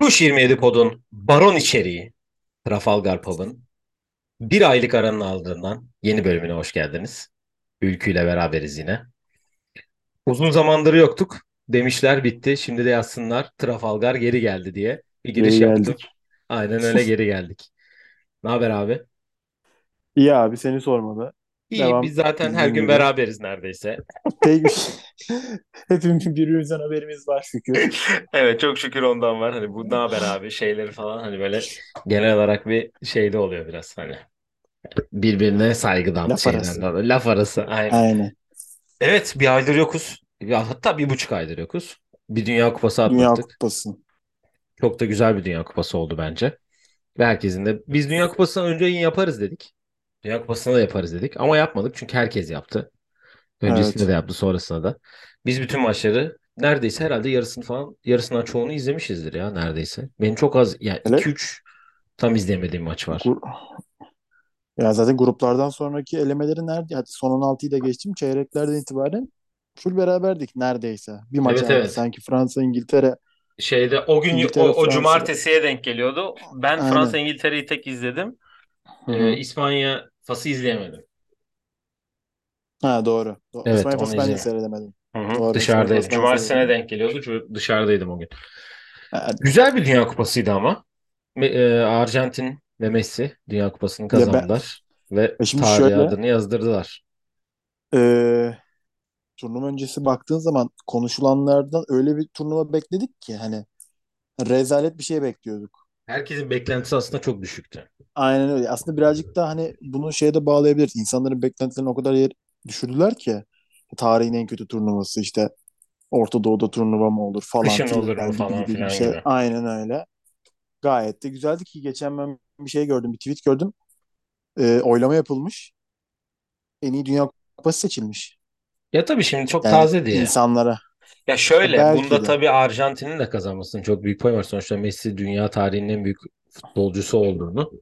Kuş 27 Pod'un Baron içeriği Trafalgar Pub'ın bir aylık aranın ardından yeni bölümüne hoş geldiniz. Ülkü ile beraberiz yine. Uzun zamandır yoktuk. Demişler bitti. Şimdi de yazsınlar Trafalgar geri geldi diye bir giriş Geri yaptım. geldik. Aynen öyle geri geldik. Ne haber abi? İyi abi seni sormalı. İyi biz Devam zaten her gün gibi. beraberiz neredeyse. Tek bir şey. Hepimiz birbirimizden haberimiz var şükür. Evet çok şükür ondan var. Hani bu ne haber abi şeyleri falan hani böyle genel olarak bir şeyde oluyor biraz hani. Birbirine saygıdan Laf şeyden arası. dolayı. Laf arası aynen. Aynen. Evet bir aydır yokuz. Ya, hatta bir buçuk aydır yokuz. Bir Dünya Kupası Dünya atlattık. Kupası. Çok da güzel bir Dünya Kupası oldu bence. Ve herkesin de biz Dünya Kupası'ndan önce yine yaparız dedik. Dünya Kupası'nda da yaparız dedik. Ama yapmadık çünkü herkes yaptı. Öncesinde de Evet. yaptı sonrasında da. Biz bütün maçları neredeyse herhalde yarısını falan yarısından çoğunu izlemişizdir ya neredeyse. Benim çok az yani Hele 2-3 tam izlemediğim maç var. ya zaten gruplardan sonraki elemeleri nerede? Hadi son 16'yı da geçtim. Çeyreklerden itibaren full beraberdik neredeyse. Bir maç Evet evet. Sanki Fransa İngiltere Şeyde o gün o, İngiltere o Fransa cumartesiye denk geliyordu. Ben Fransa. İngiltere'yi tek izledim. Ee. İspanya Fas'ı izleyemedim. Ha doğru. Do Evet İspanya Fas'ı ben de seyredemedim. Doğru. Dışarıdaydım. Cumartesine seyredemedim. denk geliyordu. Çünkü dışarıdaydım o gün. Ha, Güzel bir Dünya Kupası'ydı ama. Me- e, Arjantin ve Messi Dünya Kupası'nı ya ben kazandılar ve ya şimdi tarihe şöyle adını yazdırdılar. e, turnuva öncesi baktığın zaman konuşulanlardan öyle bir turnuva bekledik ki hani rezalet bir şey bekliyorduk. Herkesin beklentisi aslında çok düşüktü. Aynen öyle. Aslında birazcık da hani bunu şeye de bağlayabiliriz. İnsanların beklentilerini o kadar yer düşürdüler ki tarihin en kötü turnuvası işte Orta Doğu'da turnuva mı olur falan Kışın olur mu falan bir filan şey. gibi. Aynen öyle. Gayet de güzeldi ki geçen ben bir şey gördüm, bir tweet gördüm. Ee, oylama yapılmış. En iyi Dünya Kupası seçilmiş. Ya tabii şimdi çok Yani taze diye. insanlara. Ya şöyle bunda belki de. tabii Arjantin'in de kazanmasının çok büyük payı var. Sonuçta Messi dünya tarihinin en büyük futbolcusu olduğunu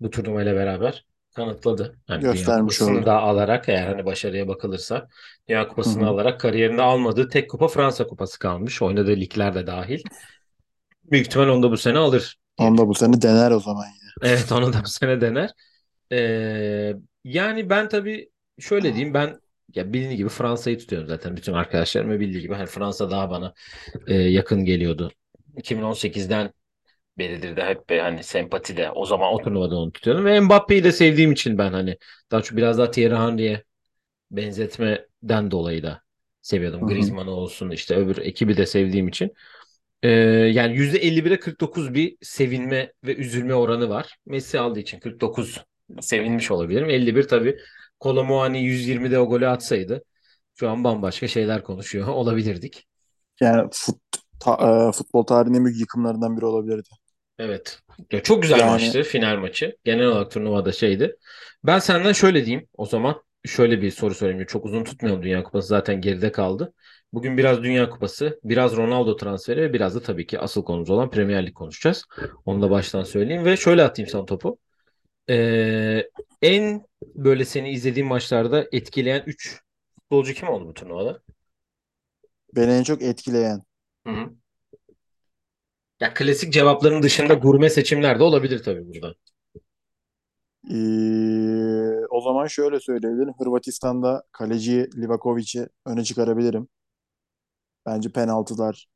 bu turnuvayla beraber kanıtladı. Dünya göstermiş Kupası'nı oldu. da alarak eğer hani başarıya bakılırsa Dünya Kupası'nı hı. alarak kariyerinde almadığı tek kupa Fransa Kupası kalmış. Oynadığı ligler de dahil. Büyük ihtimal onu da bu sene alır diye Onu da bu sene dener o zaman yine. Evet onu da bu sene dener. Ee, yani ben tabii şöyle diyeyim ben ya bildiğin gibi Fransa'yı tutuyorum zaten bütün arkadaşlarım bildiği gibi hani Fransa daha bana e, yakın geliyordu. 2018'den beridir de hep be- hani sempati de o zaman o turnuvada onu tutuyordum ve Mbappe'yi de sevdiğim için ben hani daha çok biraz daha Thierry Henry'e benzetmeden dolayı da seviyordum. Hı hı. Griezmann olsun işte öbür ekibi de sevdiğim için. Ee, yani %51'e 49 bir sevinme ve üzülme oranı var. Messi aldığı için 49 sevinmiş olabilirim. 51 tabii Kolo Muani 120'de o golü atsaydı şu an bambaşka şeyler konuşuyor olabilirdik. Yani fut, ta- e, futbol tarihinin en büyük yıkımlarından biri olabilirdi. Evet. Ya çok güzel Yani maçtı final maçı. Genel olarak turnuvada şeydi. Ben senden şöyle diyeyim o zaman. Şöyle bir soru sorayım. Çok uzun tutmayalım Dünya Kupası zaten geride kaldı. Bugün biraz Dünya Kupası, biraz Ronaldo transferi ve biraz da tabii ki asıl konumuz olan Premier Lig konuşacağız. Onu da baştan söyleyeyim ve şöyle atayım sana topu. Ee, en böyle seni izlediğim maçlarda etkileyen 3 futbolcu kim oldu bu turnuvada? beni en çok etkileyen. Hı hı. Ya klasik cevapların dışında gurme seçimler de olabilir tabii burada. Ee, o zaman şöyle söyleyebilirim. Hırvatistan'da kaleci Livakovic'i öne çıkarabilirim. Bence penaltılardaki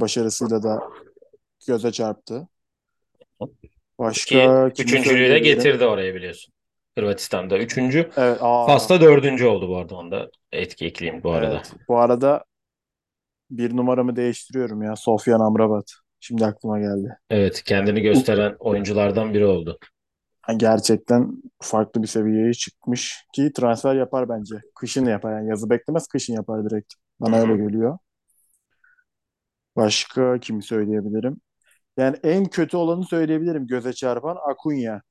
başarısıyla da göze çarptı. Ki Başka kimi üçüncülüğü de söyleyebilirim? getirdi oraya biliyorsun. Hırvatistan'da üçüncü. Evet, aa, Fas'ta dördüncü oldu bu arada. Onda etki ekleyeyim bu arada. evet. Bu arada bir numaramı değiştiriyorum ya. Sofyan Amrabat. Şimdi aklıma geldi. Evet kendini gösteren oyunculardan biri oldu. Gerçekten farklı bir seviyeye çıkmış ki transfer yapar bence. Kışın yapar yani yazı beklemez kışın yapar direkt. Bana öyle hı. geliyor. Başka kimi söyleyebilirim? Yani en kötü olanı söyleyebilirim göze çarpan Akunya.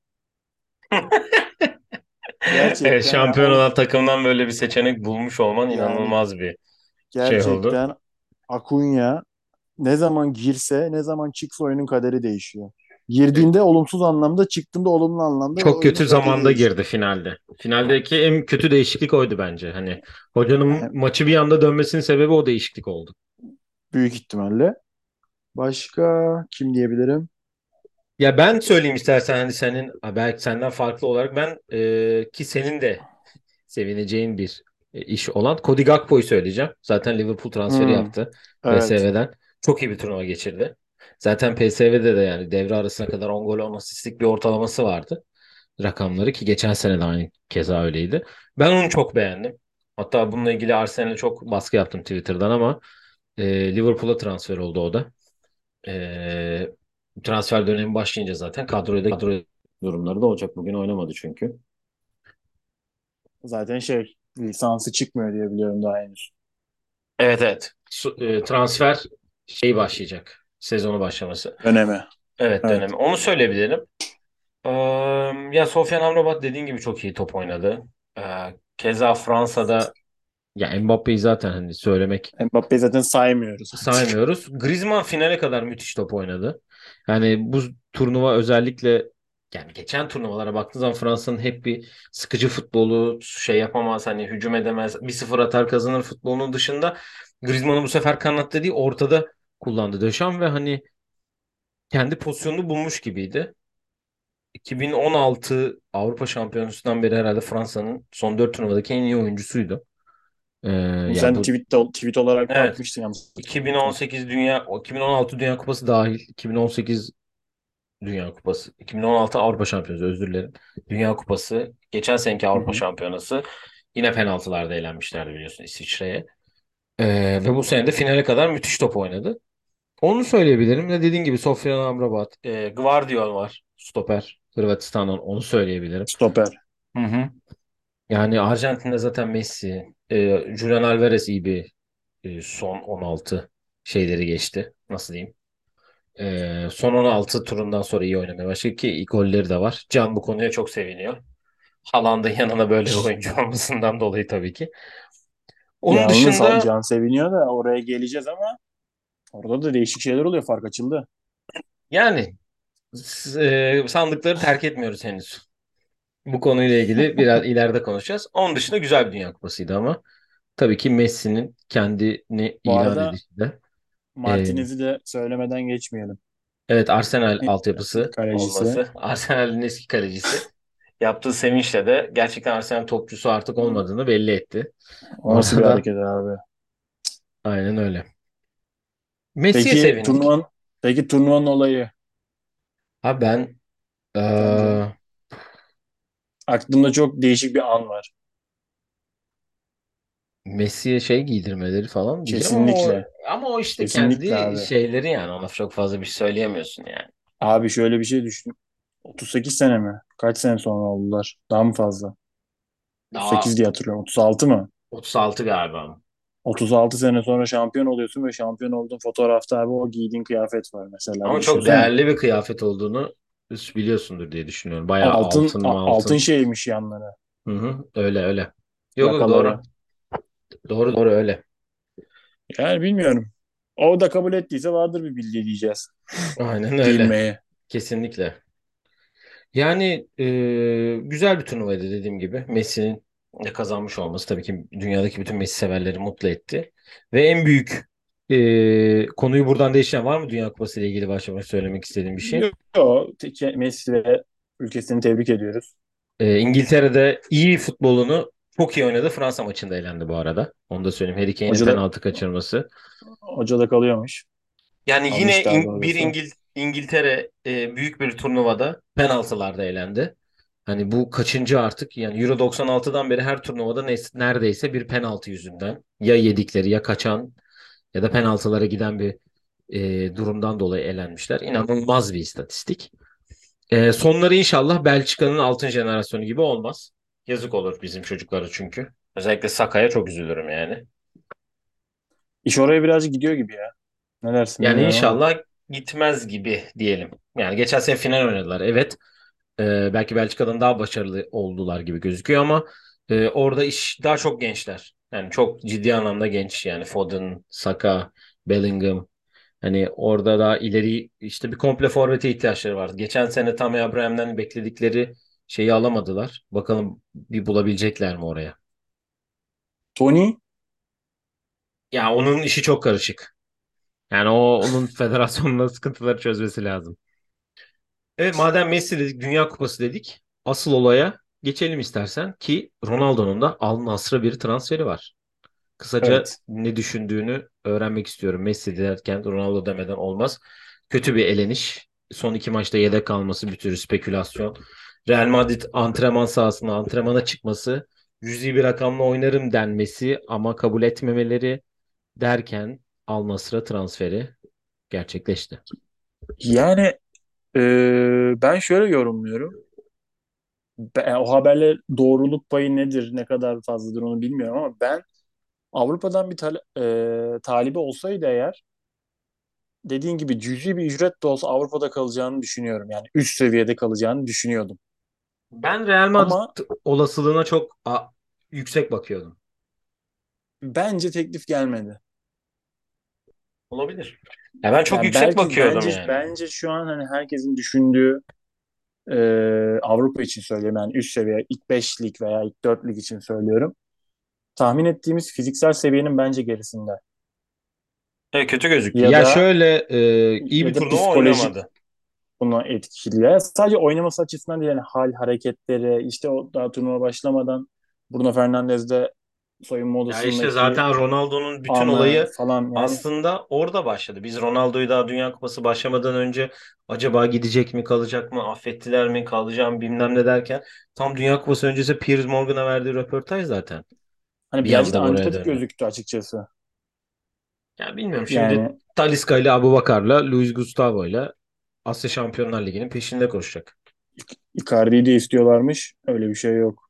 Evet, Gerçekten ya şampiyon on olan takımdan böyle bir seçenek bulmuş olman yani inanılmaz bir şey oldu. gerçekten Akunya ne zaman girse ne zaman çıksa oyunun kaderi değişiyor. Girdiğinde olumsuz anlamda çıktığında olumlu anlamda Çok kötü zamanda değişiyor. girdi finalde. Finaldeki en kötü değişiklik oydu bence. Hani hocanın Yani maçı bir anda dönmesinin sebebi o değişiklik oldu. büyük ihtimalle. Başka kim diyebilirim? Ya ben söyleyeyim istersen hani senin belki senden farklı olarak ben e, ki senin de sevineceğin bir e, iş olan Cody Gakpo'yu söyleyeceğim. Zaten Liverpool transferi Hmm, yaptı evet. PSV'den. Çok iyi bir turnuva geçirdi. Zaten PSV'de de yani devre arasına kadar 10 gol 10 asistlik bir ortalaması vardı. Rakamları ki geçen sene de aynı keza öyleydi. Ben onu çok beğendim. Hatta bununla ilgili Arsenal'e çok baskı yaptım Twitter'dan ama e, Liverpool'a transfer oldu o da. E, transfer dönemi başlayınca zaten kadroda kadro durumları da olacak. Bugün oynamadı çünkü. Zaten şey lisansı çıkmıyor diye biliyorum daha henüz. Evet evet. Su- e, transfer şey başlayacak. Sezonu başlaması. Dönemi. Evet Evet. dönemi. Onu söyleyebilirim. Ee, ya Sofyan Amrabat dediğin gibi çok iyi top oynadı. Ee, keza Fransa'da ya Mbappe'yi zaten hani söylemek Mbappe'yi zaten saymıyoruz saymıyoruz. Griezmann finale kadar müthiş top oynadı. Yani bu turnuva özellikle yani geçen turnuvalara baktığın zaman Fransa'nın hep bir sıkıcı futbolu şey yapamaz hani hücum edemez bir sıfır atar kazanır futbolunun dışında Griezmann'ı bu sefer kanatta değil ortada kullandı Deschamps ve hani kendi pozisyonunu bulmuş gibiydi. 2016 Avrupa Şampiyonası'ndan beri herhalde Fransa'nın son 4 turnuvadaki en iyi oyuncusuydu. Ee, sen bu tweet, tweet olarak evet atmıştın hatırlamıyorsam. 2018 Dünya o 2016 Dünya Kupası dahil 2018 Dünya Kupası 2016 Avrupa Şampiyonası özür dilerim. Dünya Kupası geçen seneki Avrupa hı. Şampiyonası yine penaltılarda elenmişlerdi biliyorsun İsviçre'ye. Ee, ve bu sene de finale kadar müthiş top oynadı. Onu söyleyebilirim. Ve dediğin gibi Sofyan Amrabat, e, Gvardiol var. Stoper. Hırvatistan'dan onu söyleyebilirim. Stoper. Hı hı. Yani Arjantin'de zaten Messi, e, Julian Alvarez iyi bir e, son 16 şeyleri geçti. Nasıl diyeyim? E, son 16 turundan sonra iyi oynamaya başladı ki ilk golleri de var. Can bu konuya çok seviniyor. Haaland'ın yanına böyle bir oyuncu olmasından dolayı tabii ki. Onun sal- dışında can seviniyor da oraya geleceğiz ama orada da değişik şeyler oluyor. Fark açıldı. yani s- e, sandıkları terk etmiyoruz henüz. Bu konuyla ilgili biraz ileride konuşacağız. Onun dışında güzel bir Dünya Kupası'ydı ama tabii ki Messi'nin kendini Bu ilan edişi de Martinez'i de söylemeden geçmeyelim. Evet Arsenal altyapısı kalecisi. olması. Arsenal'in eski kalecisi. Yaptığı sevinçle de gerçekten Arsenal topçusu artık olmadığını belli etti. Nasıl bir hareket abi? aynen öyle. Messi'ye Peki sevindik. turnuvanın peki turnuvanın olayı Ha ben sence? Aklımda çok değişik bir an var. Messi'ye şey giydirmeleri falan diyeceğim ama o, Kesinlikle. ama o işte Kesinlikle kendi abi. şeyleri yani ona çok fazla bir şey söyleyemiyorsun yani. Abi şöyle bir şey düşün. 38 sene mi? Kaç sene sonra oldular? Daha mı fazla? Daha 38 diye hatırlıyorum. 36 mı? 36 galiba. 36 sene sonra şampiyon oluyorsun ve şampiyon olduğun fotoğrafta abi o giydiğin kıyafet var mesela. Ama çok düşünsene. değerli bir kıyafet olduğunu biliyorsundur diye düşünüyorum. Bayağı Altın altın altın altın. şeymiş yanları. Hı hı, öyle öyle. Yok yok Yakaları. doğru. Doğru doğru öyle. Yani bilmiyorum. O da kabul ettiyse vardır bir bildiği diyeceğiz. Aynen öyle. Giyinmeye. Kesinlikle. Yani e, güzel bir turnuvaydı dediğim gibi. Messi'nin de kazanmış olması tabii ki dünyadaki bütün Messi severleri mutlu etti. Ve en büyük e, konuyu buradan değiştiren var mı Dünya Kupası ile ilgili başlamak söylemek istediğim bir şey? Yok. Messi ve ülkesini tebrik ediyoruz. E, İngiltere'de iyi futbolunu çok iyi oynadı. Fransa maçında elendi bu arada. Onu da söyleyeyim. Harry Kane'in Hoca da, penaltı kaçırması. hoca da kalıyormuş. Yani yine Almış daha İng- bir. İngil İngiltere e, büyük bir turnuvada penaltılarda elendi. Hani bu kaçıncı artık? Yani Euro 96'dan beri her turnuvada ne- neredeyse bir penaltı yüzünden ya yedikleri ya kaçan ya da penaltılara giden bir e, durumdan dolayı elenmişler. İnanılmaz bir istatistik. E, sonları inşallah Belçika'nın altın jenerasyonu gibi olmaz. Yazık olur bizim çocuklara çünkü. Özellikle Saka'ya çok üzülürüm yani. İş oraya birazcık gidiyor gibi ya. Ne dersin Yani bilmiyorum ama. inşallah gitmez gibi diyelim. Yani geçen sene final oynadılar. Evet. Ee, belki Belçika'dan daha başarılı oldular gibi gözüküyor ama e, orada iş daha çok gençler. Yani çok ciddi anlamda genç yani Foden, Saka, Bellingham. Hani orada daha ileri işte bir komple forvete ihtiyaçları var. Geçen sene Tammy Abraham'dan bekledikleri şeyi alamadılar. Bakalım bir bulabilecekler mi oraya? Tony Ya onun işi çok karışık. Yani o onun federasyonla sıkıntıları çözmesi lazım. Evet madem Messi dedik, Dünya Kupası dedik. Asıl olaya geçelim istersen ki Ronaldo'nun da Al Nassr'a bir transferi var. Kısaca Evet. ne düşündüğünü öğrenmek istiyorum. Messi derken Ronaldo demeden olmaz. Kötü bir eleniş. Son iki maçta yedek kalması bir tür spekülasyon. Real Madrid antrenman sahasına antrenmana çıkması. Cüzi bir rakamla oynarım denmesi ama kabul etmemeleri derken Al Nassr'a transferi gerçekleşti. Yani e, ben şöyle yorumluyorum. Ben- o haberler doğruluk payı nedir, ne kadar fazladır onu bilmiyorum ama ben Avrupa'dan bir tal- e, talibi olsaydı eğer dediğin gibi cüzi bir ücret de olsa Avrupa'da kalacağını düşünüyorum. Yani üst seviyede kalacağını düşünüyordum. Ben Real Madrid Ama olasılığına çok a, yüksek bakıyordum. bence teklif gelmedi. Olabilir. Ya ben çok Yani yüksek belki bakıyordum bence yani. bence şu an hani herkesin düşündüğü e, Avrupa için söylüyorum yani üst seviye ilk 5 lig veya ilk 4 lig için söylüyorum. Tahmin ettiğimiz fiziksel seviyenin bence gerisinde. Evet, kötü gözüktü. Ya Ya da şöyle e, iyi bir turnuva oynamadı. buna etkili. Ya sadece oynaması açısından değil yani hal hareketleri işte o daha turnuva başlamadan Bruno Fernandes'de soyunma Ya işte odasındaki zaten Ronaldo'nun bütün anı olayı falan yani aslında orada başladı. Biz Ronaldo'yu daha Dünya Kupası başlamadan önce acaba gidecek mi kalacak mı affettiler mi kalacağım bilmem ne derken tam Dünya Kupası öncesi Piers Morgan'a verdiği röportaj zaten hani bir birazcık buraya antipatik gözüktü açıkçası. Ya bilmiyorum şimdi Yani Talisca ile Abubakar'la Luis Gustavo'yla Asya Şampiyonlar Ligi'nin peşinde koşacak. Icardi'yi de istiyorlarmış. Öyle bir şey yok.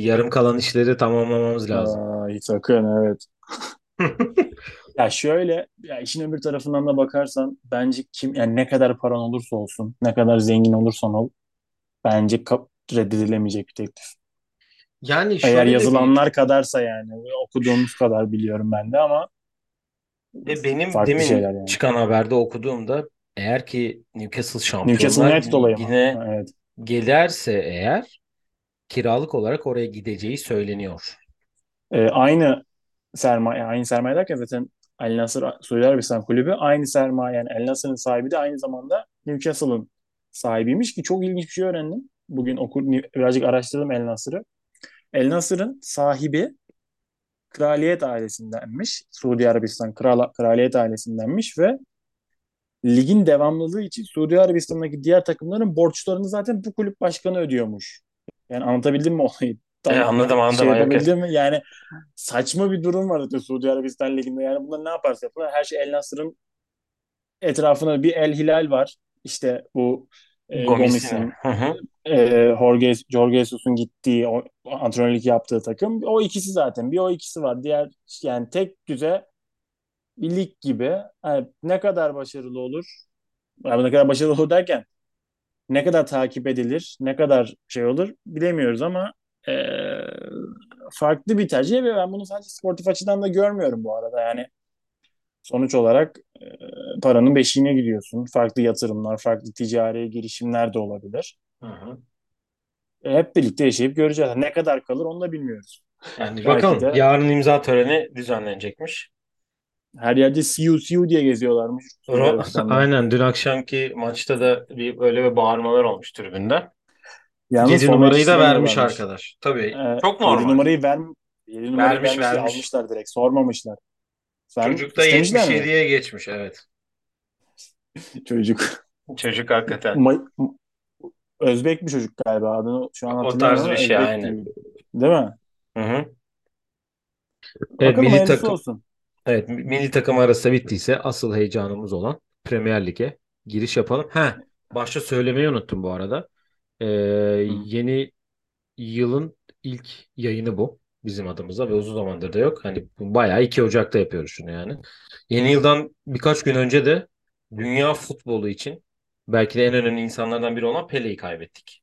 Yarım kalan işleri tamamlamamız lazım. Ay sakın evet. Ya şöyle ya işin öbür tarafından da bakarsan bence kim yani ne kadar paran olursa olsun, ne kadar zengin olursan ol bence kap- reddedilemeyecek bir teklif. Yani Eğer şöyle bir yazılanlar kadarsa yani okuduğumuz kadar biliyorum ben de ama ve benim farklı demin şeyler yani. çıkan haberde okuduğumda eğer ki Newcastle Newcastle Şampiyonlar mı? Ligi'ne Ha, Evet. gelirse eğer kiralık olarak oraya gideceği söyleniyor. Ee, aynı sermaye, aynı sermaye derken zaten Al Nassr Suudi Arabistan kulübü aynı sermaye yani Al Nassr'ın sahibi de aynı zamanda Newcastle'ın sahibiymiş ki çok ilginç bir şey öğrendim. Bugün okur, birazcık araştırdım Al Nassr'ı. Al Nassr'ın sahibi kraliyet ailesindenmiş. Suudi Arabistan kral, kraliyet ailesindenmiş ve ligin devamlılığı için Suudi Arabistan'daki diğer takımların borçlarını zaten bu kulüp başkanı ödüyormuş. Yani anlatabildim mi olayı? E, Tam anladım şey anladım. Yok, yapabildim mi? Yani saçma bir durum var zaten Suudi Arabistan liginde. Yani bunlar ne yaparsa yapın. Her şey El Nasır'ın etrafında bir El Hilal var. İşte bu e, Gomis'in. E, Jorge, Jorge Jesus'un gittiği, o, antrenörlük yaptığı takım. O ikisi zaten. Bir o ikisi var. Diğer yani tek düze bir lig gibi. Yani ne kadar başarılı olur? Yani ne kadar başarılı olur derken ne kadar takip edilir, ne kadar şey olur bilemiyoruz ama e, farklı bir tercih ve ben bunu sadece sportif açıdan da görmüyorum bu arada. Yani sonuç olarak e, paranın beşiğine gidiyorsun. Farklı yatırımlar, farklı ticari girişimler de olabilir. Hı hı. E, hep birlikte yaşayıp göreceğiz. Ne kadar kalır onu da bilmiyoruz. Yani Belki bakalım de yarın imza töreni düzenlenecekmiş. Her yerde CU CU diye geziyorlarmış. Aynen dün akşamki maçta da bir öyle bir bağırmalar olmuş tribünde. Yalnız 7 forma numarayı da vermiş yetiştiremiyorlarmış. arkadaş. Tabii E, çok 7 normal. numarayı ver 7 numarayı Vermiş vermiş vermiş. almışlar direkt. Sormamışlar. Sen Çocuk da istemişler mi? 77'ye geçmiş evet. Çocuk. Çocuk hakikaten. Ma- Özbek bir çocuk galiba. Adını şu an O tarz bir şey Özbek aynen. gibi. Değil mi? Hı hı. Evet milli takım olsun. Evet milli takım arası bittiyse asıl heyecanımız olan Premier Lig'e giriş yapalım. Ha başta söylemeyi unuttum bu arada. Ee, yeni yılın ilk yayını bu bizim adımıza ve uzun zamandır da yok. Hani bayağı 2 Ocak'ta yapıyoruz şunu yani. Yeni yıldan birkaç gün önce de dünya futbolu için belki de en önemli insanlardan biri olan Pele'yi kaybettik.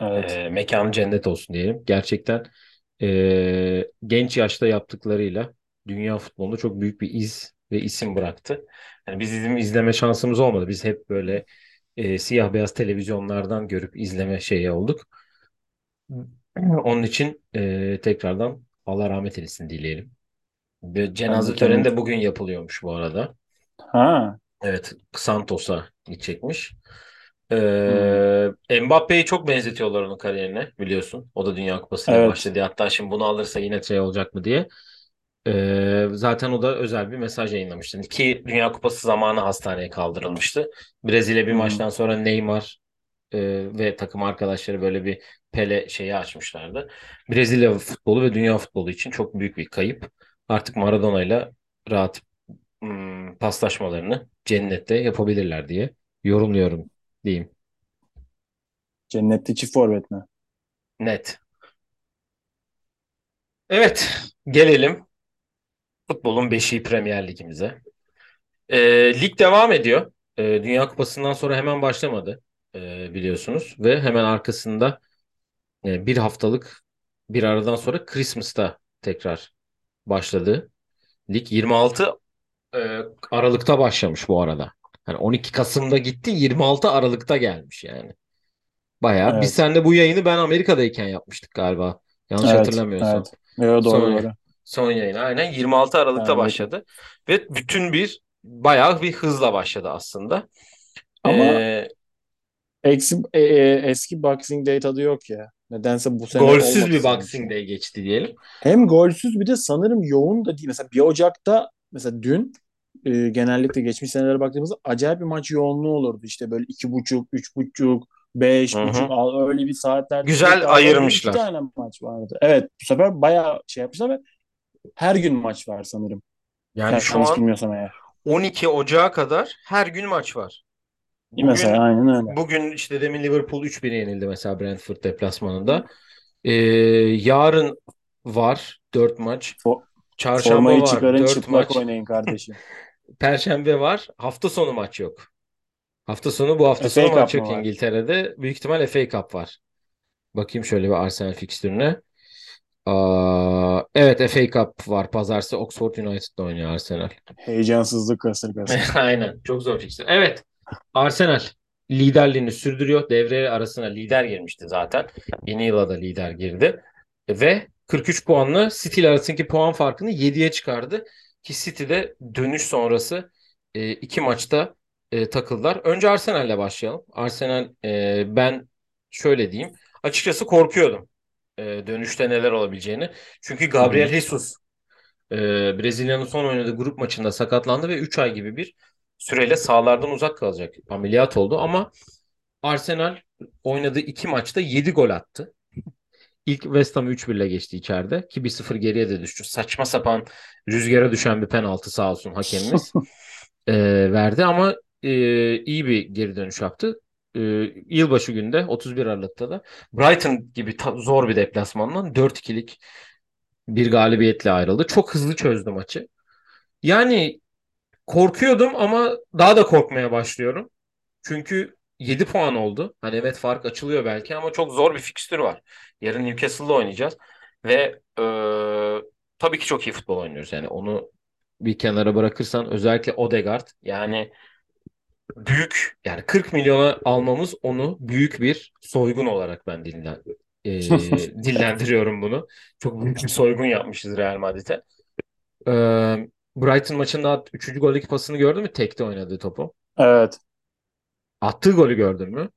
Evet. E, mekanı cennet olsun diyelim. Gerçekten e, genç yaşta yaptıklarıyla dünya futbolunda çok büyük bir iz ve isim bıraktı. Yani biz izim, izleme şansımız olmadı. Biz hep böyle e, siyah beyaz televizyonlardan görüp izleme şeyi olduk. Onun için e, tekrardan Allah rahmet eylesin dileyelim. De cenaze töreni de bugün yapılıyormuş bu arada. Ha. Evet, Santos'a gidecekmiş. Hmm. Ee, Mbappe'yi çok benzetiyorlar onun kariyerine biliyorsun. O da Dünya Kupası ile Evet. başladı. Hatta şimdi bunu alırsa yine şey olacak mı diye. Ee, zaten o da özel bir mesaj yayınlamıştı. Ki Dünya Kupası zamanı hastaneye kaldırılmıştı. Brezilya bir Hmm. maçtan sonra Neymar e, ve takım arkadaşları böyle bir Pele şeyi açmışlardı. Brezilya futbolu ve dünya futbolu için çok büyük bir kayıp. Artık Maradona'yla rahat hmm, paslaşmalarını cennette yapabilirler diye yorumluyorum diyeyim. Cennette çift forvet mi? Net. Evet, gelelim futbolun beşiği Premier Ligimize. Ee, lig devam ediyor. Ee, Dünya Kupası'ndan sonra hemen başlamadı ee, biliyorsunuz. Ve hemen arkasında e, bir haftalık bir aradan sonra Christmas'ta tekrar başladı. Lig 26 e, Aralık'ta başlamış bu arada. Yani 12 Kasım'da gitti 26 Aralık'ta gelmiş yani. Bayağı. Biz Evet. seninle bu yayını ben Amerika'dayken yapmıştık galiba. Yanlış Evet. hatırlamıyorsam. Evet. Yo, doğru Son, doğru. Son yayını aynen 26 Ben Aralık'ta Amerika. başladı. Ve bütün bir bayağı bir hızla başladı aslında. Ama Ee, eksi, e, e, eski Boxing Day tadı yok ya. Nedense bu sene golsüz bir. Boxing Day geçti diyelim. Hem golsüz bir de sanırım yoğun da değil. Mesela 1 Ocak'ta mesela dün e, genellikle geçmiş senelere baktığımızda acayip bir maç yoğunluğu olurdu. İşte böyle iki buçuk, üç buçuk, beş buçuk öyle bir saatlerde Güzel ayırmışlar. tane maç vardı. Evet bu sefer bayağı şey yapmışlar ve her gün maç var sanırım. Yani şu Yanlış an bilmiyorsam eğer. 12 Ocak'a kadar her gün maç var. Mesela Bugün aynen öyle. bugün işte demin Liverpool 3-1 yenildi mesela Brentford deplasmanında. Ee, yarın var 4 maç. Çarşamba formayı var çıkarın 4 çıplak maç. oynayın kardeşim. Perşembe var. Hafta sonu maç yok. Hafta sonu bu hafta FA sonu maç Cup mı yok var? İngiltere'de. Büyük ihtimal FA Cup var. Bakayım şöyle bir Arsenal fikstürüne. Aa, evet FA Cup var. Pazartesi Oxford United'da oynuyor Arsenal. Heyecansızlık kasırgası. Aynen. Çok zor fikstür. Evet. Arsenal liderliğini sürdürüyor. Devre arasına lider girmişti zaten. Yeni yıla da lider girdi. Ve 43 puanla City ile arasındaki puan farkını 7'ye çıkardı. Ki City'de dönüş sonrası e, iki maçta e, takıldılar. Önce Arsenal'le başlayalım. Arsenal e, ben şöyle diyeyim. Açıkçası korkuyordum e, dönüşte neler olabileceğini. Çünkü Gabriel. Jesus e, Brezilya'nın son oynadığı grup maçında sakatlandı ve 3 ay gibi bir süreyle sahalardan uzak kalacak. Ameliyat oldu ama Arsenal oynadığı iki maçta 7 gol attı. İlk West Ham 3-1 ile geçti içeride ki 1-0 geriye de düştü. Saçma sapan rüzgara düşen bir penaltı sağ olsun hakemimiz e, verdi ama e, iyi bir geri dönüş yaptı. E, yılbaşı günde 31 Aralık'ta da Brighton gibi ta- zor bir deplasmandan 4-2'lik bir galibiyetle ayrıldı. Çok hızlı çözdü maçı. Yani korkuyordum ama daha da korkmaya başlıyorum. Çünkü 7 puan oldu. Hani evet fark açılıyor belki ama çok zor bir fikstür var. Yarın Newcastle'la oynayacağız. Ve e, tabii ki çok iyi futbol oynuyoruz. Yani onu bir kenara bırakırsan özellikle Odegaard yani büyük yani 40 milyona almamız onu büyük bir soygun olarak ben dillen, e, dillendiriyorum bunu. Çok büyük bir soygun yapmışız Real Madrid'e. E, Brighton maçında 3. goldeki pasını gördün mü? Tekte oynadığı topu. Evet. Attığı golü gördün mü?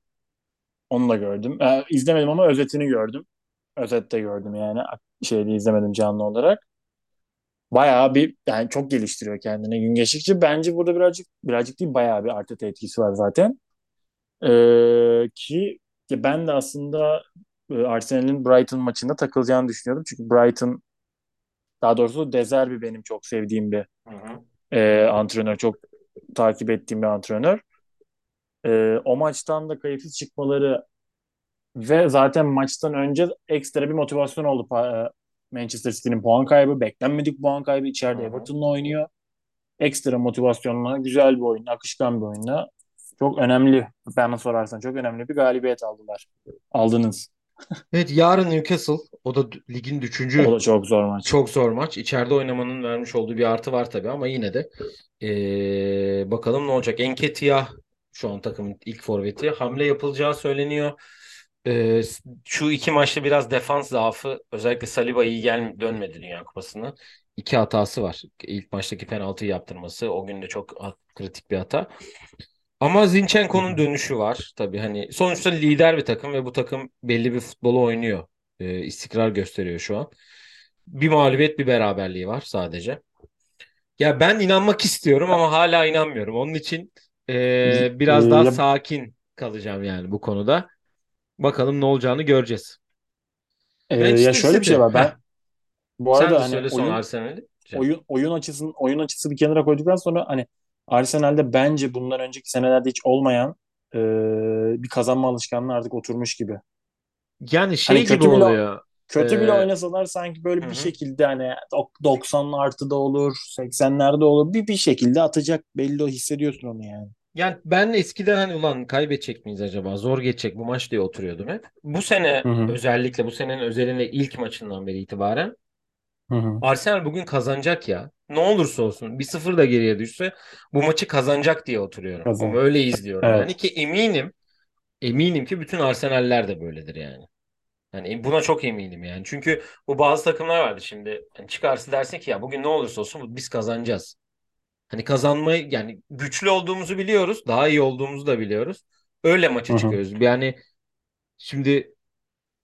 Onu da gördüm. Ee, izlemedim ama özetini gördüm. Özette gördüm yani. Şeyde izlemedim canlı olarak. Bayağı bir yani çok geliştiriyor kendini gün geçtikçe. Bence burada birazcık birazcık değil bayağı bir Arteta etkisi var zaten. Ee, ki ben de aslında e, Arsenal'in Brighton maçında takılacağını düşünüyordum. Çünkü Brighton daha doğrusu De Zerbi benim çok sevdiğim bir Hı hı. e, antrenör. Çok takip ettiğim bir antrenör. E, o maçtan da kayıpsız çıkmaları ve zaten maçtan önce ekstra bir motivasyon oldu e, Manchester City'nin puan kaybı. Beklenmedik puan kaybı. İçeride. Everton'la oynuyor. Ekstra motivasyonla, güzel bir oyun, akışkan bir oyunla. Çok önemli, bana sorarsan çok önemli bir galibiyet aldılar. Aldınız. Evet yarın Newcastle o da ligin O üçüncü da çok zor maç. çok zor maç. İçeride oynamanın vermiş olduğu bir artı var tabii ama yine de ee, bakalım ne olacak. Enketia şu an takımın ilk forveti. Hamle yapılacağı söyleniyor. E, şu iki maçta biraz defans zaafı özellikle Saliba iyi gel dönmedi Dünya Kupası'na. İki hatası var. İlk maçtaki penaltıyı yaptırması o gün de çok kritik bir hata. Ama Zinchenko'nun dönüşü var tabii hani sonuçta lider bir takım ve bu takım belli bir futbolu oynuyor. E, istikrar gösteriyor şu an. Bir mağlubiyet bir beraberliği var sadece. Ya ben inanmak istiyorum ama hala inanmıyorum. Onun için e, biraz daha sakin kalacağım yani bu konuda. Bakalım ne olacağını göreceğiz. e, ya Manchester şöyle bir City. şey var. Heh, Ben bu sen arada de hani söyle son oyun Arsenal'i. Oyun oyun açısını oyun açısı bir kenara koyduktan sonra hani Arsenal'de bence bundan önceki senelerde hiç olmayan e, bir kazanma alışkanlığı artık oturmuş gibi. Yani Hani şey gibi kötü bile oluyor. E, kötü bile oynasalar sanki böyle bir hı. şekilde hani dok- 90'lı artıda olur, 80'lerde olur. Bir bir şekilde atacak belli o hissediyorsun onu yani. Yani ben eskiden hani ulan kaybedecek miyiz acaba? Zor geçecek bu maç diye oturuyordum hep. Bu sene Hı hı. özellikle bu senenin özelinde ilk maçından beri itibaren Hı hı. Arsenal bugün kazanacak ya. Ne olursa olsun bir sıfır da geriye düşse bu maçı kazanacak diye oturuyorum. Ama Kazan. öyle izliyorum yani Evet. ki eminim eminim ki bütün Arsenaller de böyledir yani. Yani buna çok eminim yani. Çünkü bu bazı takımlar vardı şimdi. Yani çıkarsa dersin ki ya bugün ne olursa olsun biz kazanacağız. Hani kazanmayı yani güçlü olduğumuzu biliyoruz. Daha iyi olduğumuzu da biliyoruz. Öyle maça hı. çıkıyoruz. Yani şimdi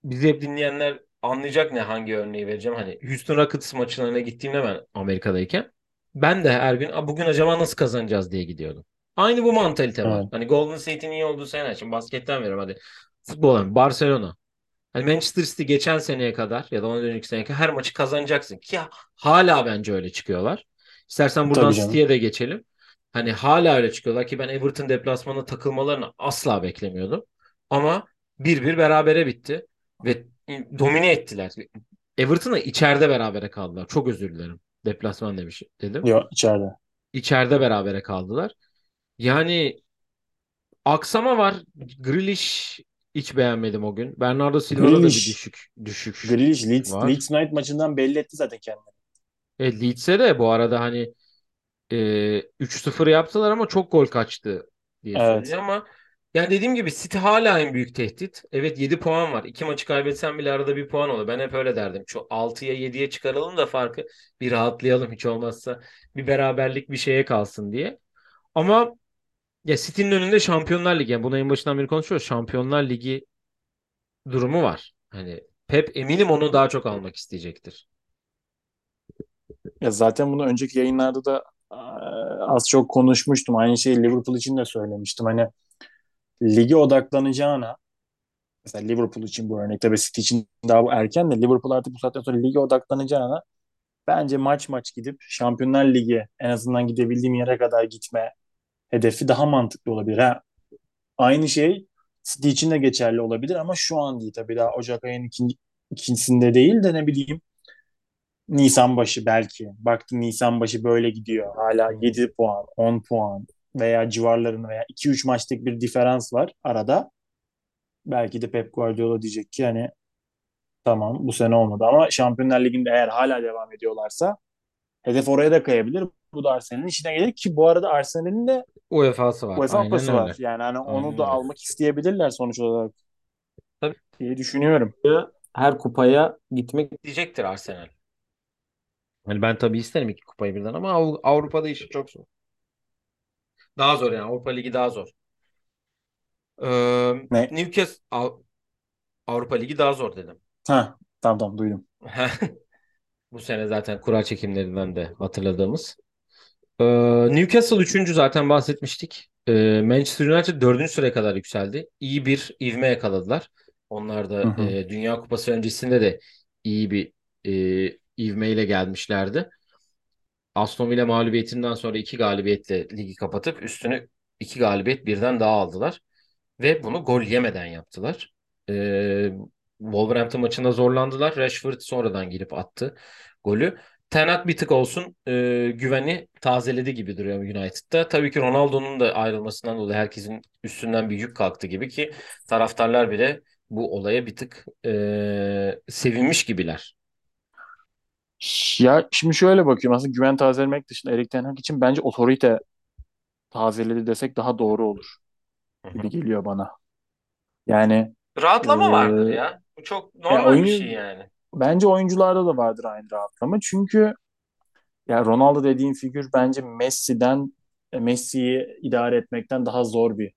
bizi hep dinleyenler anlayacak ne hangi örneği vereceğim. Hani Houston Rockets maçlarına gittiğimde ben Amerika'dayken ben de her gün "Aa, bugün acaba nasıl kazanacağız diye gidiyordum. Aynı bu mantalite var. Evet. Hani Golden State'in iyi olduğu sene için basketten veriyorum hadi. Futbol Barcelona. Hani Manchester City geçen seneye kadar ya da ondan önceki seneye kadar her maçı kazanacaksın ki hala bence öyle çıkıyorlar. İstersen buradan. City'ye de geçelim. Hani hala öyle çıkıyorlar ki ben Everton deplasmanına takılmalarını asla beklemiyordum. Ama bir bir berabere bitti ve domine ettiler. Everton'la içeride berabere kaldılar. Çok özür dilerim. Deplasman demiş dedim. Yok içeride. İçeride berabere kaldılar. Yani aksama var. Grealish hiç beğenmedim o gün. Bernardo Silva'da da bir düşük düşük Grealish Leeds, var. Leeds United maçından belli etti zaten kendini. E, Leeds'e de bu arada hani e, 3-0 yaptılar ama çok gol kaçtı diye Evet. ama yani dediğim gibi City hala en büyük tehdit. Evet 7 puan var. 2 maçı kaybetsen bile arada bir puan olur. Ben hep öyle derdim. Şu 6'ya 7'ye çıkaralım da farkı bir rahatlayalım hiç olmazsa. Bir beraberlik bir şeye kalsın diye. Ama ya City'nin önünde Şampiyonlar Ligi. Yani bunu en başından beri konuşuyoruz. Şampiyonlar Ligi durumu var. Hani Pep eminim onu daha çok almak isteyecektir. Ya zaten bunu önceki yayınlarda da az çok konuşmuştum. Aynı şeyi Liverpool için de söylemiştim. Hani lige odaklanacağına mesela Liverpool için bu örnek tabii City için daha bu erken de Liverpool artık bu saatten sonra lige odaklanacağına bence maç maç gidip Şampiyonlar Ligi en azından gidebildiğim yere kadar gitme hedefi daha mantıklı olabilir. Ha, aynı şey City için de geçerli olabilir ama şu an değil tabii daha Ocak ayının ikinci, ikincisinde değil de ne bileyim Nisan başı belki. Baktın Nisan başı böyle gidiyor. Hala Hı hı. 7 puan, 10 puan veya civarlarında veya iki üç maçlık bir diferans var arada. Belki de Pep Guardiola diyecek ki hani tamam bu sene olmadı ama Şampiyonlar Ligi'nde eğer hala devam ediyorlarsa hedef oraya da kayabilir. Bu da Arsenal'in işine gelir ki bu arada Arsenal'in de UEFA'sı var. UEFA kupası var. Yani hani onu Aynen da öyle. almak isteyebilirler sonuç olarak Tabii diye düşünüyorum. her kupaya gitmek diyecektir Arsenal. Yani ben tabii isterim iki kupayı birden ama Av- Avrupa'da işi çok zor. Daha zor yani. Avrupa Ligi daha zor. Ee, Ne? Newcastle Av- Avrupa Ligi daha zor dedim. Ha, tamam tamam duydum. Bu sene zaten kura çekimlerinden de hatırladığımız. Ee, Newcastle üçüncü zaten bahsetmiştik. Ee, Manchester United dördüncü sıraya kadar yükseldi. İyi bir ivme yakaladılar. Onlar Hı da hı. e, Dünya Kupası öncesinde de iyi bir e, ivmeyle gelmişlerdi. Aston Villa mağlubiyetinden sonra iki galibiyetle ligi kapatıp üstünü iki galibiyet birden daha aldılar. Ve bunu gol yemeden yaptılar. Ee, Wolverhampton maçında zorlandılar. Rashford sonradan girip attı golü. Ten Hag bir tık olsun e, güveni tazeledi gibi duruyor United'da. Tabii ki Ronaldo'nun da ayrılmasından dolayı herkesin üstünden bir yük kalktı gibi ki taraftarlar bile bu olaya bir tık e, sevinmiş gibiler. Ya şimdi şöyle bakıyorum aslında güven tazelemek dışında Erik Ten Hag için bence otorite tazeledi desek daha doğru olur Hı gibi geliyor bana. Yani Rahatlama vardır ya. Bu çok normal bir şey yani. bence oyuncularda da vardır aynı rahatlama. Çünkü ya Ronaldo dediğin figür bence Messi'den e, Messi'yi idare etmekten daha zor bir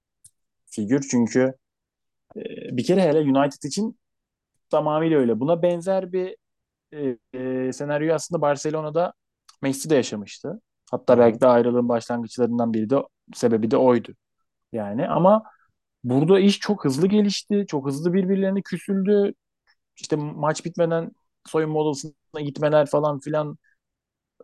figür. Çünkü e, bir kere hele United için tamamıyla öyle. Buna benzer bir e, e, senaryoyu aslında Barcelona'da Messi de yaşamıştı. Hatta belki de ayrılığın başlangıçlarından biri de sebebi de oydu. Yani ama burada iş çok hızlı gelişti. Çok hızlı birbirlerine küsüldü. İşte maç bitmeden soyunma odasına gitmeler falan filan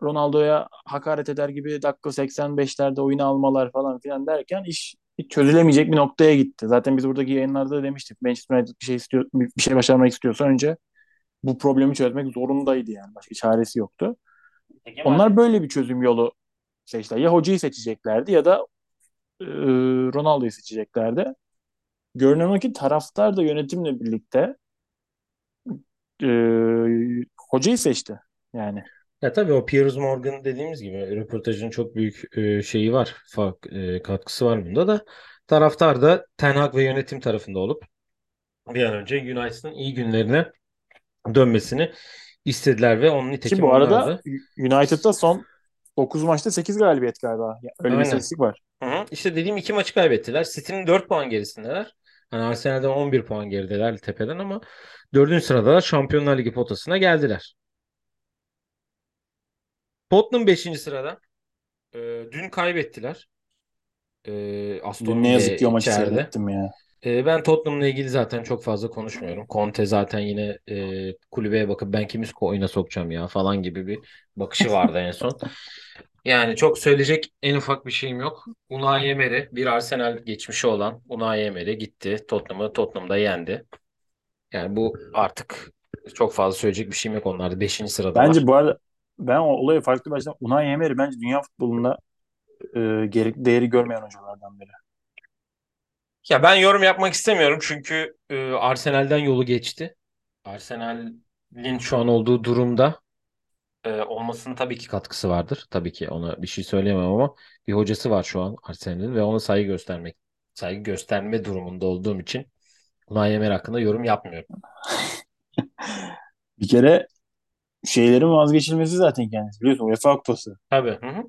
Ronaldo'ya hakaret eder gibi dakika 85'lerde oyunu almalar falan filan derken iş hiç çözülemeyecek bir noktaya gitti. Zaten biz buradaki yayınlarda da demiştik. Manchester United bir şey istiyor, bir şey başarmak istiyorsa önce bu problemi çözmek zorundaydı yani. Başka çaresi yoktu. Nitekim Onlar hani böyle bir çözüm yolu seçtiler. Ya hocayı seçeceklerdi ya da e, Ronaldo'yu seçeceklerdi. Görünen o ki taraftar da yönetimle birlikte e, hocayı seçti. Yani ya tabii o Piers Morgan dediğimiz gibi röportajın çok büyük e, şeyi var. Fark, e, katkısı var bunda da. Taraftar da Ten Hag ve yönetim tarafında olup bir an önce United'ın iyi günlerine dönmesini istediler ve onun ki nitekim bu onlar arada da United'da son 9 maçta 8 galibiyet galiba. Öyle bir aynen. istatistik var. Hı hı. İşte dediğim iki maçı kaybettiler. City'nin 4 puan gerisindeler. Hani Arsenal'den 11 puan gerideler tepeden ama dördüncü sırada da Şampiyonlar Ligi potasına geldiler. Tottenham beşinci sırada. E, dün kaybettiler. E, Aston Dün ne yazık ki o maçı seyrettim ya. E, ben Tottenham'la ilgili zaten çok fazla konuşmuyorum. Conte zaten yine e, kulübeye bakıp ben kimi oyuna sokacağım ya falan gibi bir bakışı vardı en son. Yani çok söyleyecek en ufak bir şeyim yok. Unai Emery bir Arsenal geçmişi olan Unai Emery gitti. Tottenham'ı Tottenham'da yendi. Yani bu artık çok fazla söyleyecek bir şeyim yok onlarda. Beşinci sıradalar. Bence bu arada ben o olayı farklı bir açıdan Unai Emery bence dünya futbolunda e, gerekli değeri görmeyen hocalardan biri. Ya ben yorum yapmak istemiyorum çünkü e, Arsenal'den yolu geçti. Arsenal'in şu an olduğu durumda e, olmasının tabii ki katkısı vardır. Tabii ki ona bir şey söyleyemem ama bir hocası var şu an Arsenal'in ve ona saygı göstermek saygı gösterme durumunda olduğum için Unai Emery hakkında yorum yapmıyorum. Bir kere şeylerin vazgeçilmesi zaten kendisi biliyorsun UEFA Kupası. Tabii. Hı hı.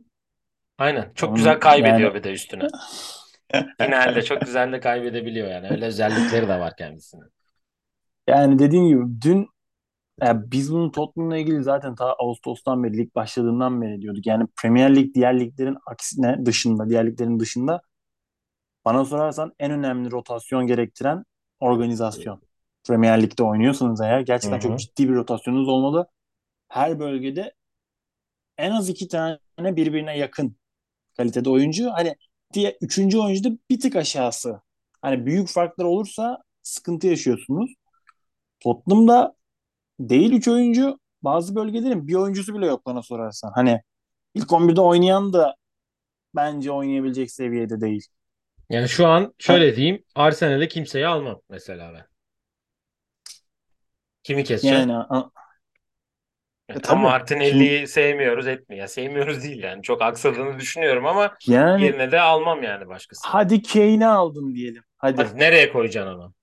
Aynen. Çok güzel Onun yani kaybediyor bir de üstüne. Finalde çok güzel de kaybedebiliyor yani. Öyle özellikleri de var kendisinin. yani dediğim gibi dün ya biz bunu Tottenham'la ilgili zaten ta Ağustos'tan beri lig başladığından beri diyorduk. Yani Premier Lig diğer liglerin aksine dışında, diğer liglerin dışında bana sorarsan en önemli rotasyon gerektiren organizasyon. Premier Lig'de oynuyorsanız eğer gerçekten çok hı. ciddi bir rotasyonunuz olmalı. Her bölgede en az iki tane birbirine yakın kalitede oyuncu. Hani diye üçüncü oyuncu da bir tık aşağısı. Hani büyük farklar olursa sıkıntı yaşıyorsunuz. Tottenham'da değil üç oyuncu bazı bölgelerin bir oyuncusu bile yok bana sorarsan. Hani ilk 11'de oynayan da bence oynayabilecek seviyede değil. Yani şu an Ha, şöyle diyeyim. Arsenal'e kimseyi almam mesela ben. Kimi keseceğim? yani a- E, e, tam Martinelli'yi sevmiyoruz etmiyor. Ya sevmiyoruz değil yani. Çok aksadığını düşünüyorum ama yani yerine de almam yani başkasını. hadi Kane'i aldın diyelim. Hadi. Hadi nereye koyacaksın onu?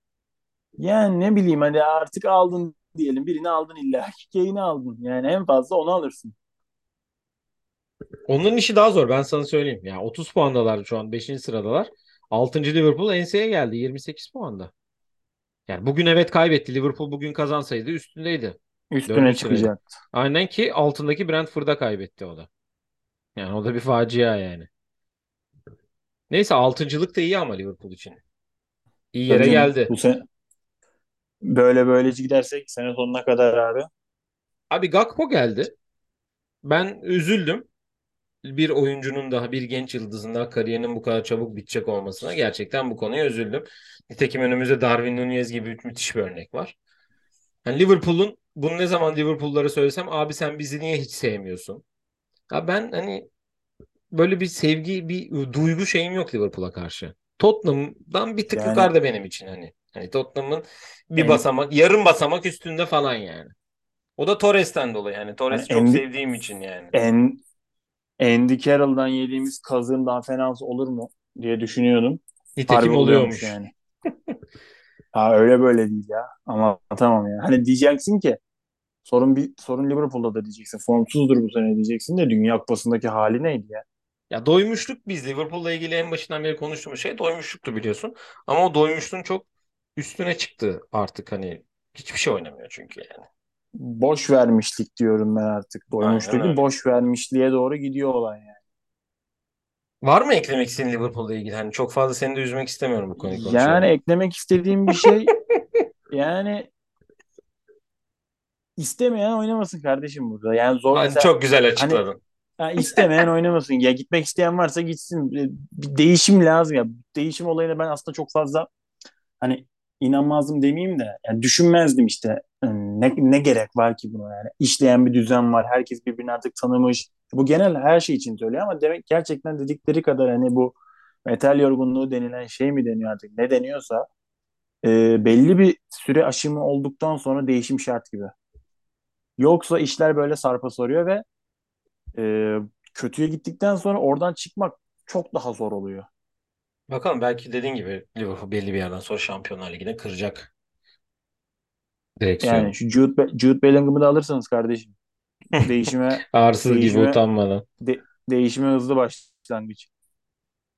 Yani ne bileyim hadi artık aldın diyelim. Birini aldın illa. Kane'i aldın. Yani en fazla onu alırsın. Onların işi daha zor ben sana söyleyeyim. Ya 30 puandalar şu an beşinci sıradalar. 6. Liverpool enseye geldi 28 puanda. Yani bugün evet kaybetti. Liverpool bugün kazansaydı üstündeydi. Üstüne Dördüncü sıraydı. çıkacak. Aynen ki altındaki Brentford'a kaybetti o da. Yani o da bir facia yani. Neyse altıncılık da iyi ama Liverpool için. İyi Tabii yere canım. geldi. Bu sene böyle böylece gidersek sene sonuna kadar abi. Abi Gakpo geldi. Ben üzüldüm. Bir oyuncunun daha bir genç yıldızın daha kariyerinin bu kadar çabuk bitecek olmasına gerçekten bu konuya üzüldüm. Nitekim önümüzde Darwin Nunez gibi müthiş bir örnek var. Yani Liverpool'un bunu ne zaman Liverpool'lara söylesem abi sen bizi niye hiç sevmiyorsun? Ya ben hani böyle bir sevgi, bir duygu şeyim yok Liverpool'a karşı. Tottenham'dan bir tık Yani yukarıda benim için hani. Hani Tottenham'ın bir en, basamak, yarım basamak üstünde falan yani. O da Torres'ten dolayı yani. hani Torres'i çok Andy, sevdiğim için yani. en, Andy Carroll'dan yediğimiz kazığın daha fenası olur mu diye düşünüyordum. Nitekim oluyormuş oluyormuş. yani. Ha öyle böyle değil ya. Ama tamam ya. Hani diyeceksin ki sorun bir sorun Liverpool'da da diyeceksin. Formsuzdur bu sene diyeceksin de Dünya Kupası'ndaki hali neydi ya? Ya doymuşluk biz Liverpool'la ilgili en başından beri konuştuğumuz şey doymuşluktu biliyorsun. Ama o doymuşluğun çok üstüne çıktı artık hani hiçbir şey oynamıyor çünkü yani. Boş vermişlik diyorum ben artık. Öyle. boş vermişliğe doğru gidiyor olay yani. Var mı eklemek istediğin Liverpool'la ilgili? Hani çok fazla seni de üzmek istemiyorum bu konuyu Yani konuşuyorum. eklemek istediğim bir şey yani istemeyen oynamasın kardeşim burada. Yani zor mesela çok güzel hani açıkladın. Ha, istemeyen oynamasın. Ya gitmek isteyen varsa gitsin. Bir bir değişim lazım ya. Değişim olayına ben aslında çok fazla hani inanmazdım demeyeyim de yani düşünmezdim işte. Yani Ne, ne gerek var ki buna yani? İşleyen bir düzen var. Herkes birbirini artık tanımış. Bu genel her şey için söylüyor ama demek gerçekten dedikleri kadar hani bu metal yorgunluğu denilen şey mi deniyor artık ne deniyorsa e, belli bir süre aşımı olduktan sonra değişim şart gibi. Yoksa işler böyle sarpa soruyor ve e, kötüye gittikten sonra oradan çıkmak çok daha zor oluyor. Bakalım belki dediğin gibi Liverpool belli bir yerden sonra Şampiyonlar Ligi'ne kıracak Yani direksiyonu. şu Jude, Be- Jude Bellingham'ı da alırsanız kardeşim değişime Arsız gibi değişime utanmadan. de- değişime hızlı başlangıç.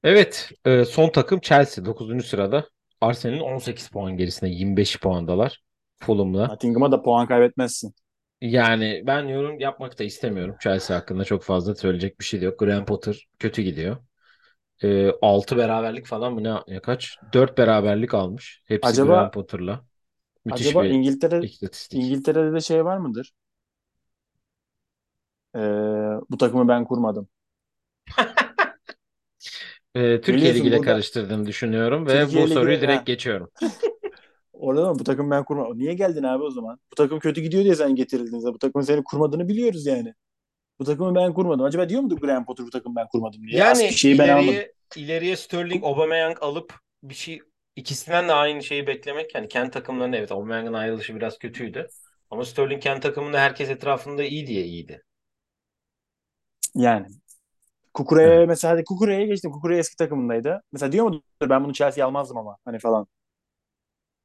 Evet, e, son takım Chelsea dokuzuncu sırada. Arsenal'in 18 puan gerisinde 25 puandalar Fulham'la. Nottingham'a da puan kaybetmezsin. Yani ben yorum yapmak da istemiyorum. Chelsea hakkında çok fazla söyleyecek bir şey de yok. Graham Potter kötü gidiyor. E, 6 beraberlik falan mı ne ya kaç? 4 beraberlik almış. Hepsi Graham Acaba Potter'la. Müthiş acaba bir İngiltere istatistik. İngiltere'de de şey var mıdır? Ee, bu takımı ben kurmadım. E, Türkiye Ligi Biliyorsun ile burada karıştırdığını düşünüyorum ve bu Türkiye Ligi soruyu direkt ha geçiyorum. orada mı bu takımı ben kurmadım. Niye geldin abi o zaman? Bu takım kötü gidiyor diye sen getirildin. Bu takımın seni kurmadığını biliyoruz yani. Bu takımı ben kurmadım. Acaba diyor mudur Graham Potter bu takımı ben kurmadım diye? Bir Yani şeyi ben almadım. ileriye ileriye Sterling, Aubameyang alıp bir şey ikisinden de aynı şeyi beklemek. Yani kendi takımlarında evet Aubameyang'ın ayrılışı biraz kötüydü. Ama Sterling kendi takımında herkes etrafında iyi diye iyiydi. Yani Evet. Kukure'ye mesela hadi Kukure'ye geçtim. Kukure eski takımındaydı. Mesela diyor mu ben bunu Chelsea almazdım ama hani falan.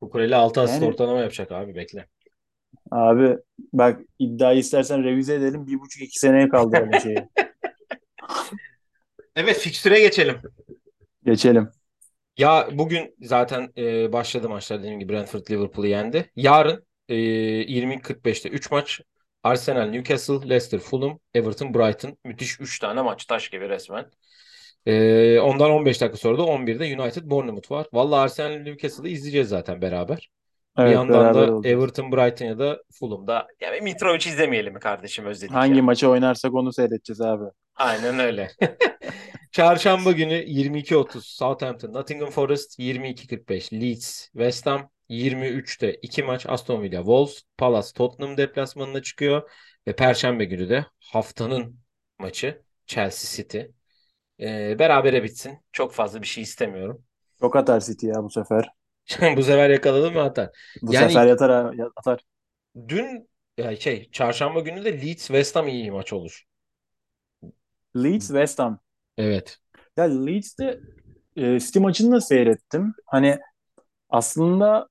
Kukureli 6 asist Yani ortalama yapacak abi bekle. abi bak iddiayı istersen revize edelim. Bir buçuk iki seneye kaldıralım şeyi. Evet fikstüre geçelim. Geçelim. Ya bugün zaten e, başladı maçlar dediğim gibi Brentford Liverpool'u yendi. Yarın e, 20.45'te 3 maç. Arsenal, Newcastle, Leicester, Fulham, Everton, Brighton. Müthiş 3 tane maç taş gibi resmen. E, ondan 15 dakika sonra da 11'de United, Bournemouth var. Vallahi Arsenal, Newcastle'ı izleyeceğiz zaten beraber. Bir Evet yandan beraber da olacağız. Everton, Brighton ya da Fulham'da. Ya Mitrovic izlemeyelim mi kardeşim özledik Hangi ya. maçı oynarsak onu seyredeceğiz abi. Aynen öyle. Çarşamba günü 22.30 Southampton, Nottingham Forest 22.45 Leeds, West Ham 23'te 2 maç Aston Villa, Wolves, Palace, Tottenham deplasmanına çıkıyor ve Perşembe günü de haftanın maçı Chelsea City. Ee, berabere bitsin. Çok fazla bir şey istemiyorum. Çok atar City ya bu sefer. Bu sefer yakaladım mı atar. Bu sefer Yani yatar ha- atar. dün ya şey çarşamba günü de Leeds West Ham iyi maç olur. Leeds West Ham. Evet. Ya Leeds'te e, City maçını da seyrettim. Hani aslında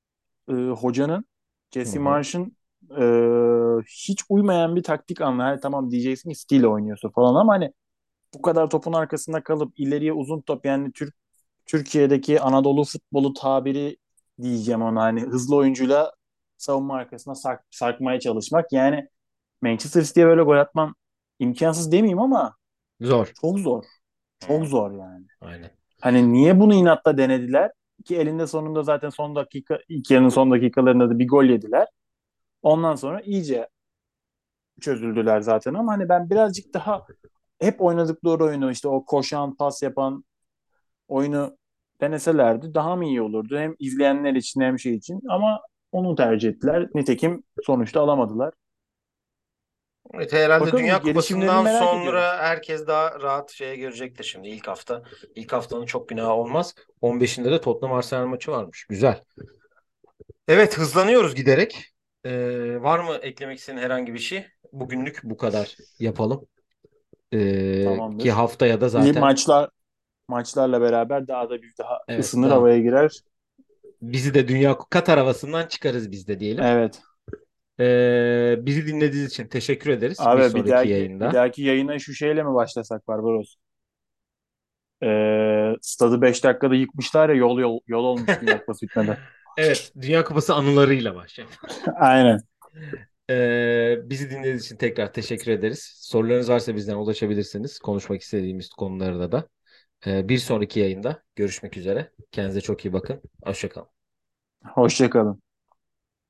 e, hocanın Jesse hı. Marsh'ın e, hiç uymayan bir taktik anla. Hani tamam diyeceksin ki City ile oynuyorsun falan ama hani bu kadar topun arkasında kalıp ileriye uzun top yani Türk Türkiye'deki Anadolu futbolu tabiri diyeceğim ona hani hızlı oyuncuyla savunma arkasına sark, sarkmaya çalışmak. Yani Manchester City'ye böyle gol atman imkansız demeyeyim ama Zor. çok zor. Çok Hı, zor yani. aynen. Hani niye bunu inatla denediler? Ki elinde sonunda zaten son dakika ilk yarının son dakikalarında da bir gol yediler. Ondan sonra iyice çözüldüler zaten ama hani ben birazcık daha hep oynadıkları oyunu işte o koşan, pas yapan oyunu deneselerdi daha mı iyi olurdu? Hem izleyenler için hem şey için ama onu tercih ettiler. Nitekim sonuçta alamadılar. Evet, herhalde Bakalım Dünya Kupası'ndan merak ediyorum. sonra herkes daha rahat şeye girecektir şimdi ilk hafta. İlk haftanın çok günahı olmaz. 15'inde de Tottenham Arsenal maçı varmış. Güzel. Evet hızlanıyoruz giderek. Ee, var mı eklemek istediğin herhangi bir şey? Bugünlük bu kadar yapalım. Ee, ki Tamamdır. haftaya da zaten maçlar maçlarla beraber daha da bir daha evet ısınır daha havaya girer. bizi de Dünya Katar havasından çıkarız biz de diyelim. Evet. Ee, bizi dinlediğiniz için teşekkür ederiz. Bir Abi bir sonraki dahaki, yayında. bir dahaki yayına şu şeyle mi başlasak Barbaros? Ee, stadı 5 dakikada yıkmışlar ya yol yol, yol olmuş Dünya Kupası bitmeden. Evet, Dünya Kupası anılarıyla başlayalım. Aynen. Ee, bizi dinlediğiniz için tekrar teşekkür ederiz. Sorularınız varsa bizden ulaşabilirsiniz. Konuşmak istediğimiz konularda da. Ee, bir sonraki yayında görüşmek üzere. Kendinize çok iyi bakın. Hoşçakalın. Hoşçakalın.